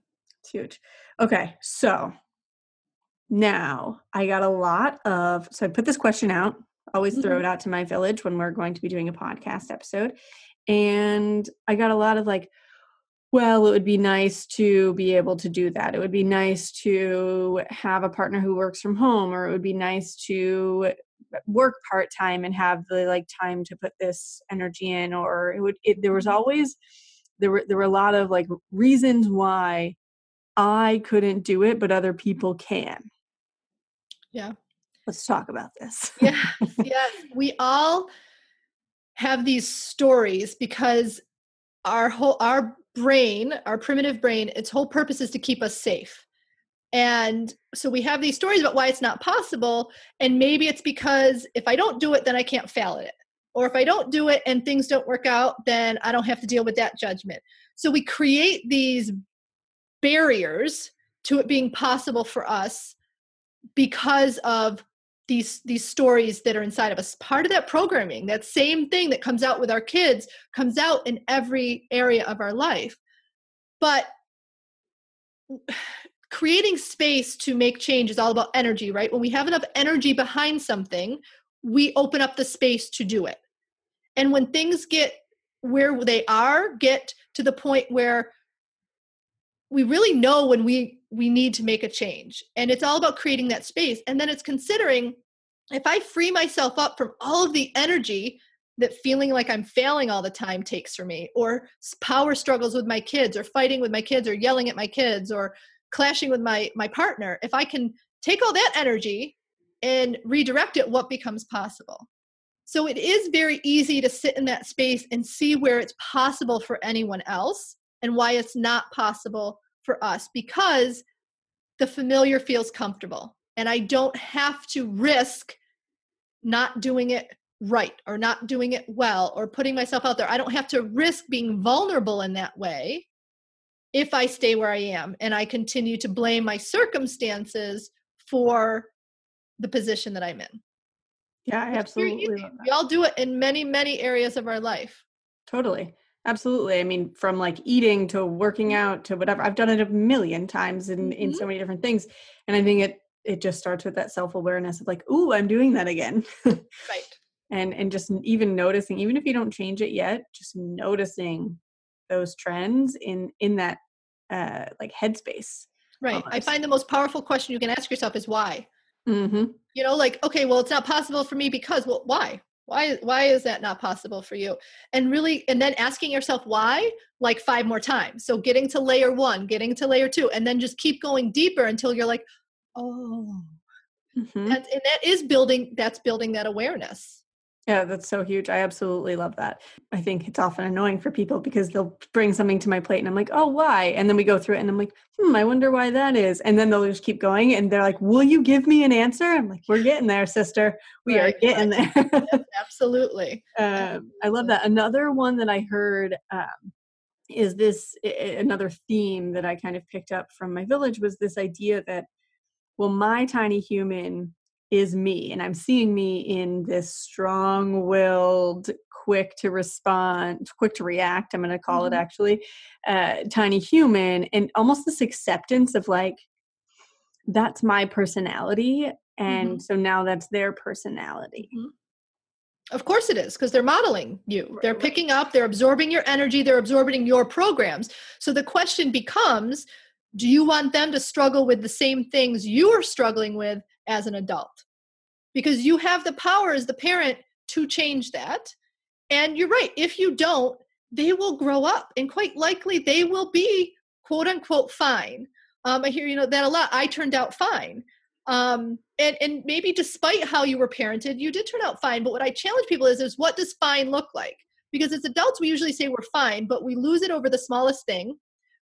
It's huge. Okay so now, I got a lot of, so I put this question out, always mm-hmm. throw it out to my village when we're going to be doing a podcast episode. And I got a lot of like, well, it would be nice to be able to do that. It would be nice to have a partner who works from home, or it would be nice to work part time and have the like time to put this energy in. Or it would. It, there was mm-hmm. always there were there were a lot of like reasons why I couldn't do it, but other people can. Yeah. Let's talk about this. yeah. [laughs] yes. We all have these stories because our whole our brain, our primitive brain, its whole purpose is to keep us safe. And so we have these stories about why it's not possible. And maybe it's because if I don't do it, then I can't fail at it. Or if I don't do it and things don't work out, then I don't have to deal with that judgment. So we create these barriers to it being possible for us because of these these stories that are inside of us. Part of that programming that same thing that comes out with our kids comes out in every area of our life. But [sighs] creating space to make change is all about energy right? When we have enough energy behind something we open up the space to do it. And when things get where they are get to the point where we really know when we we need to make a change. And it's all about creating that space. And then it's considering if i free myself up from all of the energy that feeling like i'm failing all the time takes for me or power struggles with my kids or fighting with my kids or yelling at my kids or clashing with my my partner if i can take all that energy and redirect it what becomes possible? So it is very easy to sit in that space and see where it's possible for anyone else and why it's not possible for us because the familiar feels comfortable and I don't have to risk not doing it right or not doing it well or putting myself out there. I don't have to risk being vulnerable in that way if I stay where I am and I continue to blame my circumstances for the position that I'm in. Yeah, I absolutely. We all do it in many, many areas of our life. Totally. Absolutely. I mean, from like eating to working Mm-hmm. out to whatever. I've done it a million times in in Mhm. so many different things. And I think it it just starts with that self-awareness of like, "Ooh, I'm doing that again." Right. [laughs] and and just even noticing even if you don't change it yet, just noticing those trends in in that uh like headspace. Right. I find the most powerful question you can ask yourself is why? Mhm. You know, like, okay, well, it's not possible for me because, well, why? Why why is that not possible for you? And really and then asking yourself why like five more times. So getting to layer 1, getting to layer 2 and then just keep going deeper until you're like, "Oh." Mhm. That, and that is building that's building that awareness. Yeah, that's so huge. I absolutely love that. I think it's often annoying for people because they'll bring something to my plate and I'm like, oh, why? And then we go through it and I'm like, hmm, I wonder why that is. And then they'll just keep going and they're like, will you give me an answer? I'm like, we're getting there, sister. We Right, are getting there. Yes, absolutely. [laughs] um, I love that. Another one that I heard um, is this another theme that I kind of picked up from my village was this idea that, well, my tiny human is me, and I'm seeing me in this strong willed, quick to respond, quick to react, I'm going to call it Mhm. actually, uh, tiny human, and almost this acceptance of like, that's my personality. And so now that's their personality. Of course it is, because they're modeling you. They're picking up, they're absorbing your energy, they're absorbing your programs. So the question becomes do you want them to struggle with the same things you are struggling with as an adult? Because you have the power as the parent to change that. And you're right, if you don't, they will grow up and quite likely they will be quote unquote fine. Um, I hear you know that a lot. I turned out fine. Um, and and maybe despite how you were parented, you did turn out fine. But what I challenge people is is what does fine look like? Because as adults, we usually say we're fine, but we lose it over the smallest thing.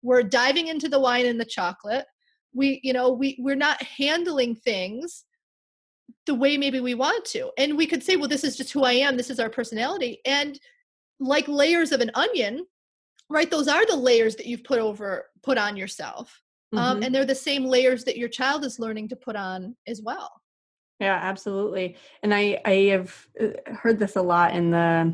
We're diving into the wine and the chocolate. We, you know, we we're not handling things the way maybe we want to. And we could say, well, this is just who I am. This is our personality. And like layers of an onion, right? Those are the layers that you've put over, put on yourself. Um, Mhm. and they're the same layers that your child is learning to put on as well. Yeah, absolutely. And I I have uh, heard this a lot in the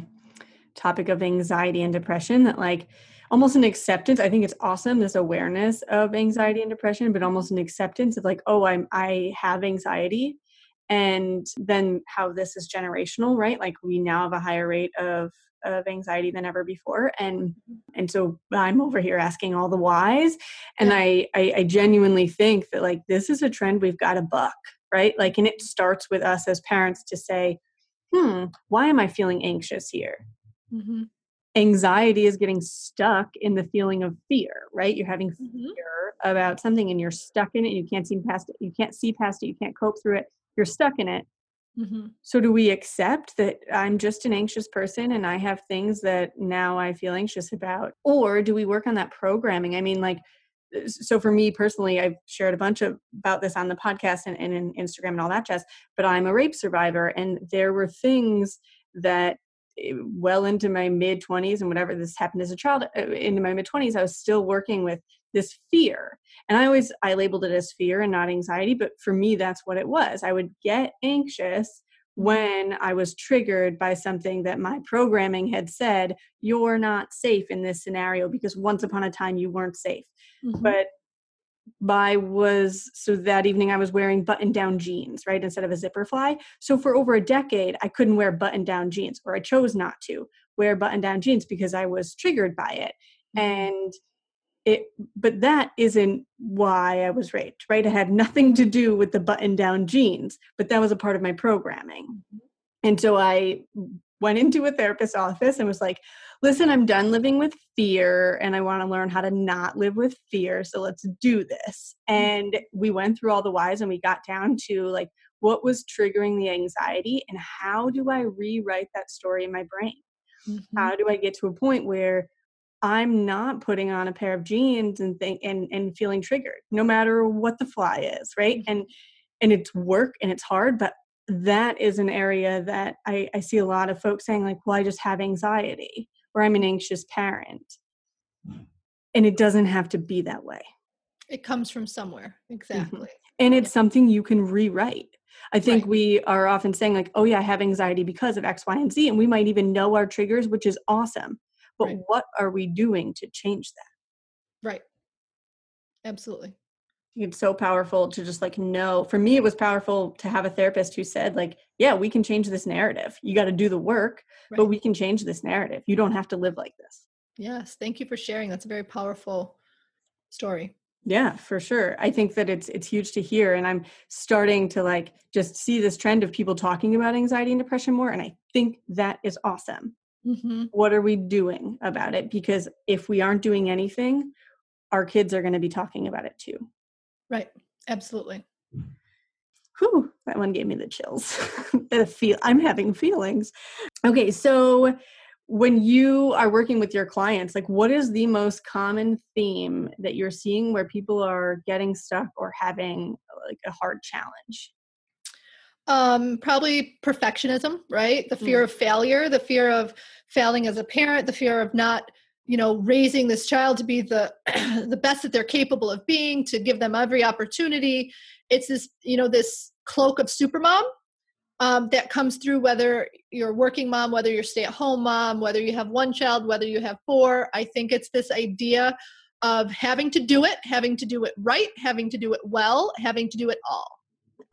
topic of anxiety and depression that like almost an acceptance. I think it's awesome this awareness of anxiety and depression, but almost an acceptance of like, oh, I'm I have anxiety and then how this is generational, right? Like we now have a higher rate of of anxiety than ever before and and so i'm over here asking all the whys and. I, I i genuinely think that like this is a trend we've got to buck right like and it starts with us as parents to say hmm why am i feeling anxious here Mm-hmm. Anxiety is getting stuck in the feeling of fear right you're having Mm-hmm. fear about something and you're stuck in it you can't see past it you can't see past it you can't cope through it you're stuck in it Mm-hmm. so do we accept that I'm just an anxious person and I have things that now I feel anxious about? Or do we work on that programming? I mean, like, so for me personally, I've shared a bunch of about this on the podcast and, and in Instagram and all that jazz, but I'm a rape survivor and there were things that well into my mid 20s and whatever this happened as a child uh, into my mid 20s i was still working with this fear. And i always i labeled it as fear and not anxiety but for me that's what it was. I would get anxious when i was triggered by something that my programming had said you're not safe in this scenario because once upon a time you weren't safe. Mm-hmm. but by was so that evening I was wearing button down jeans, right, instead of a zipper fly. So for over a decade, I couldn't wear button down jeans, or I chose not to wear button down jeans because I was triggered by it. Mm-hmm. And it, but that isn't why I was raped, right? It had nothing to do with the button down jeans, but that was a part of my programming. Mm-hmm. And so I went into a therapist's office and was like, listen, I'm done living with fear and I want to learn how to not live with fear. So let's do this. And we went through all the whys and we got down to like, what was triggering the anxiety and how do I rewrite that story in my brain? Mm-hmm. How do I get to a point where I'm not putting on a pair of jeans and think and, and feeling triggered, no matter what the fly is, right? And and it's work and it's hard, but that is an area that I, I see a lot of folks saying, like, well, I just have anxiety or I'm an anxious parent. Mm. and it doesn't have to be that way It comes from somewhere. Mm-hmm. Exactly. and it's something you can rewrite i think Right. we are often saying like oh yeah i have anxiety because of x y and z and we might even know our triggers which is awesome but Right. what are we doing to change that Right. Absolutely. It's so powerful to just like know for me it was powerful to have a therapist who said like yeah we can change this narrative you got to do the work but we can change this narrative you don't have to live like this Yes. Thank you for sharing. That's a very powerful story. yeah for sure i think that it's it's huge to hear and i'm starting to like just see this trend of people talking about anxiety and depression more and i think that is awesome Mm-hmm. what are we doing about it because if we aren't doing anything our kids are going to be talking about it too Right. Absolutely. Whew, that one gave me the chills. [laughs] feel I'm having feelings. Okay, so when you are working with your clients, like what is the most common theme that you're seeing where people are getting stuck or having like a hard challenge? Um, probably perfectionism, right? The fear of failure, the fear of failing as a parent, the fear of not, you know, raising this child to be the [clears throat] the best that they're capable of being, to give them every opportunity. It's this, you know, this cloak of supermom um, that comes through whether you're a working mom, whether you're stay at home mom, whether you have one child, whether you have four. I think it's this idea of having to do it, having to do it right, having to do it well, having to do it all.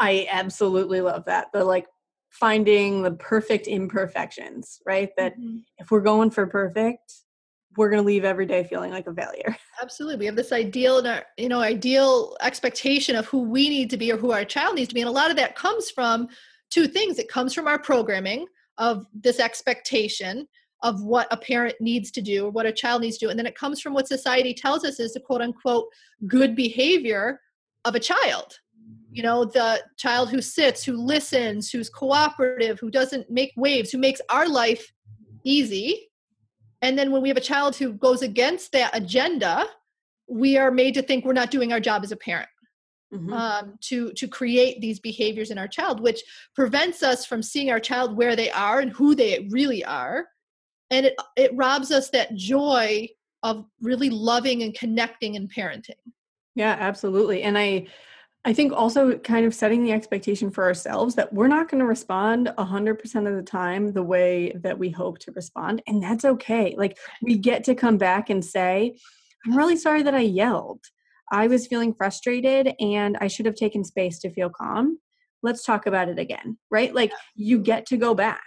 I absolutely love that. The like finding the perfect imperfections, right? That Mhm. if we're going for perfect, we're going to leave every day feeling like a failure. [laughs] Absolutely. We have this ideal and our, you know, ideal expectation of who we need to be or who our child needs to be. And a lot of that comes from two things. It comes from our programming of this expectation of what a parent needs to do or what a child needs to do. And then it comes from what society tells us is the quote unquote good behavior of a child. You know, the child who sits, who listens, who's cooperative, who doesn't make waves, who makes our life easy. And then when we have a child who goes against that agenda, we are made to think we're not doing our job as a parent Mhm. um, to to create these behaviors in our child, which prevents us from seeing our child where they are and who they really are, and it it robs us that joy of really loving and connecting and parenting. Yeah, absolutely. And I I think also kind of setting the expectation for ourselves that we're not going to respond 100% of the time the way that we hope to respond and that's okay. Like we get to come back and say, I'm really sorry that I yelled. I was feeling frustrated and I should have taken space to feel calm. Let's talk about it again, right? Like you get to go back.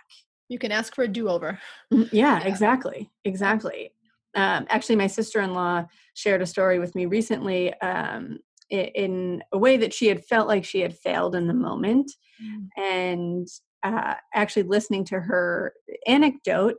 You can ask for a do-over. Mm, Yeah, exactly. Exactly. Um, actually, my sister in law shared a story with me recently um, in a way that she had felt like she had failed in the moment. And uh, actually, listening to her anecdote,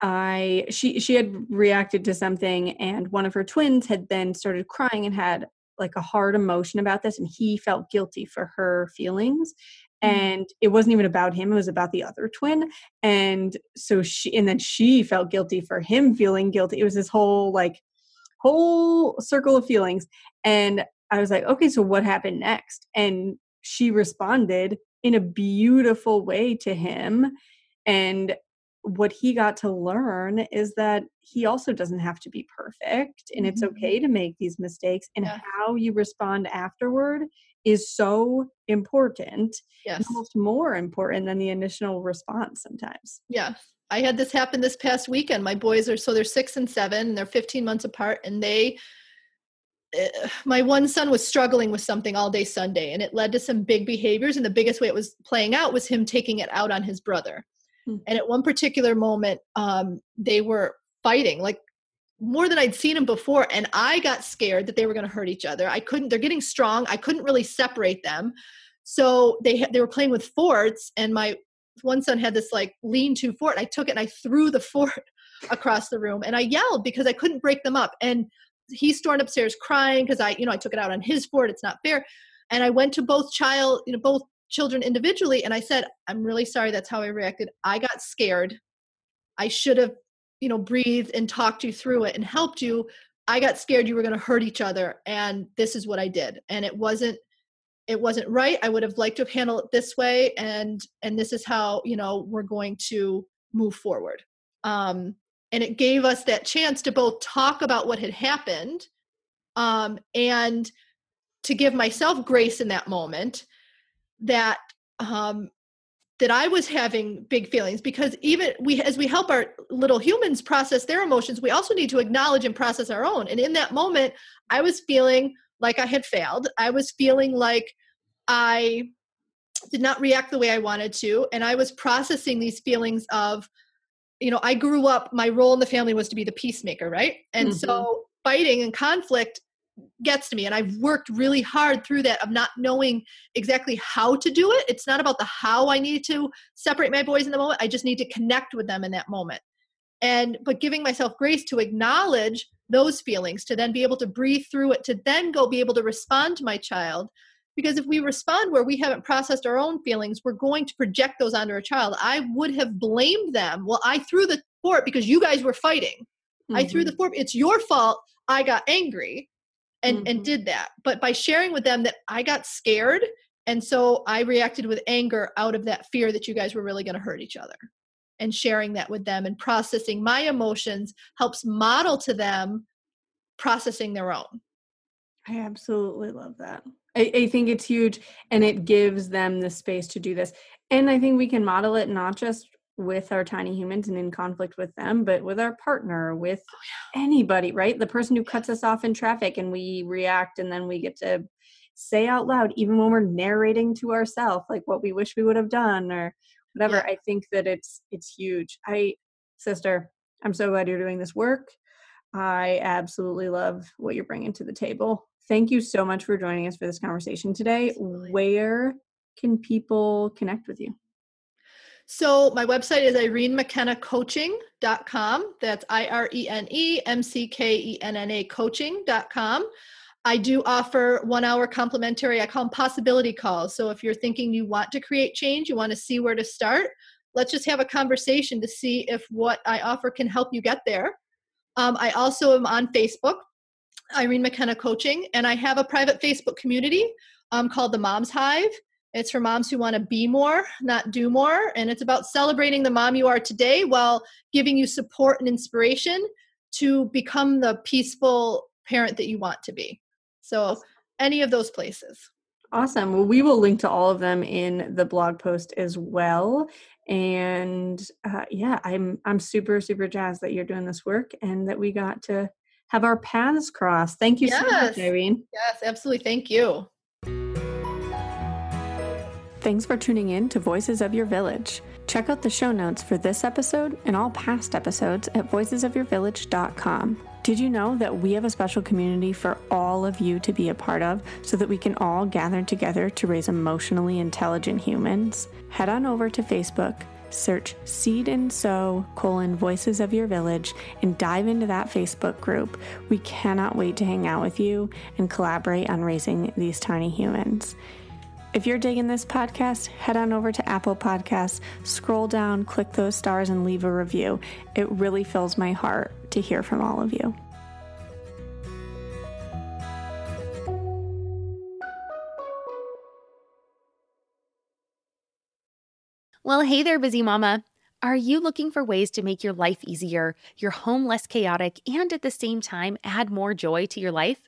I she she had reacted to something, and one of her twins had then started crying and had like a hard emotion about this, and he felt guilty for her feelings. And it wasn't even about him; it was about the other twin. And so she, and then she felt guilty for him feeling guilty. It was this whole like whole circle of feelings. And I was like, okay, so what happened next? And she responded in a beautiful way to him. And what he got to learn is that he also doesn't have to be perfect and it's Mhm. okay to make these mistakes and Yeah. how you respond afterward is so important Yes. almost more important than the initial response sometimes Yeah. I had this happen this past weekend. My boys are so they're six and seven, and they're 15 months apart, and they eh, my one son was struggling with something all day Sunday, and it led to some big behaviors. And the biggest way it was playing out was him taking it out on his brother. Hmm. And at one particular moment, um, they were fighting like more than I'd seen them before, and I got scared that they were going to hurt each other. I couldn't. They're getting strong. I couldn't really separate them. So they, they were playing with forts, and my one son had this like lean-to fort. I took it and I threw the [laughs] fort across the room, and I yelled because I couldn't break them up. And he stormed upstairs crying because I, you know, I took it out on his fort. It's not fair. And I went to both child, you know, both children individually, and I said, "I'm really sorry. That's how I reacted. I got scared. I should have, you know, breathed and talked you through it and helped you. I got scared you were going to hurt each other, and this is what I did. And it wasn't." It wasn't right i would have liked to have handled it this way and and this is how you know we're going to move forward um and it gave us that chance to both talk about what had happened um, and to give myself grace in that moment that um, that I was having big feelings because even we as we help our little humans process their emotions, we also need to acknowledge and process our own. And in that moment, I was feeling like I had failed. I was feeling like I did not react the way I wanted to. And I was processing these feelings of, you know, I grew up, my role in the family was to be the peacemaker, right? And mm-hmm. so fighting and conflict gets to me and i've worked really hard through that of not knowing exactly how to do it it's not about the how i need to separate my boys in the moment i just need to connect with them in that moment and but giving myself grace to acknowledge those feelings to then be able to breathe through it to then go be able to respond to my child. Because if we respond where we haven't processed our own feelings we're going to project those onto our child. I would have blamed them. Well i threw the fort because you guys were fighting. Mm-hmm. i threw the mm-hmm. fort. It's your fault. I got angry and mm-hmm. and did that. But by sharing with them that i got scared and so i reacted with anger out of that fear that you guys were really going to hurt each other and sharing that with them and processing my emotions helps model to them processing their own i absolutely love that I, I think it's huge and it gives them the space to do this and i think we can model it not just with our tiny humans and in conflict with them, but with our partner, with oh, yeah. anybody, right? The person who cuts us off in traffic and we react and then we get to say out loud, even when we're narrating to ourselves, like what we wish we would have done or whatever. Yeah. I think that it's it's huge. I sister, I'm so glad you're doing this work. I absolutely love what you're bringing to the table. Thank you so much for joining us for this conversation today. Absolutely. Where can people connect with you? So my website is irenemckennacoaching.com. That's I-R-E-N-E-M-C-K-E-N-N-A coaching.com. I do offer one hour complimentary, I call them possibility calls. So if you're thinking you want to create change, you want to see where to start, let's just have a conversation to see if what I offer can help you get there. Um, I also am on Facebook, Irene McKenna Coaching, and I have a private Facebook community um, called the Moms Hive. It's for moms who want to be more, not do more. And it's about celebrating the mom you are today while giving you support and inspiration to become the peaceful parent that you want to be. So, any of those places. Awesome. Well, we will link to all of them in the blog post as well. And uh, yeah, I'm I'm super super jazzed that you're doing this work and that we got to have our paths cross. Thank you yes. so much, Irene. Yes, absolutely. Thank you. Thanks for tuning in to Voices of Your Village. Check out the show notes for this episode and all past episodes at voicesofyourvillage.com. Did you know that we have a special community for all of you to be a part of so that we can all gather together to raise emotionally intelligent humans? Head on over to Facebook, search Seed and Sew colon Voices of Your Village and dive into that Facebook group. We cannot wait to hang out with you and collaborate on raising these tiny humans. If you're digging this podcast, head on over to Apple Podcasts, scroll down, click those stars, and leave a review. It really fills my heart to hear from all of you. Well, hey there, busy mama. Are you looking for ways to make your life easier, your home less chaotic, and at the same time add more joy to your life?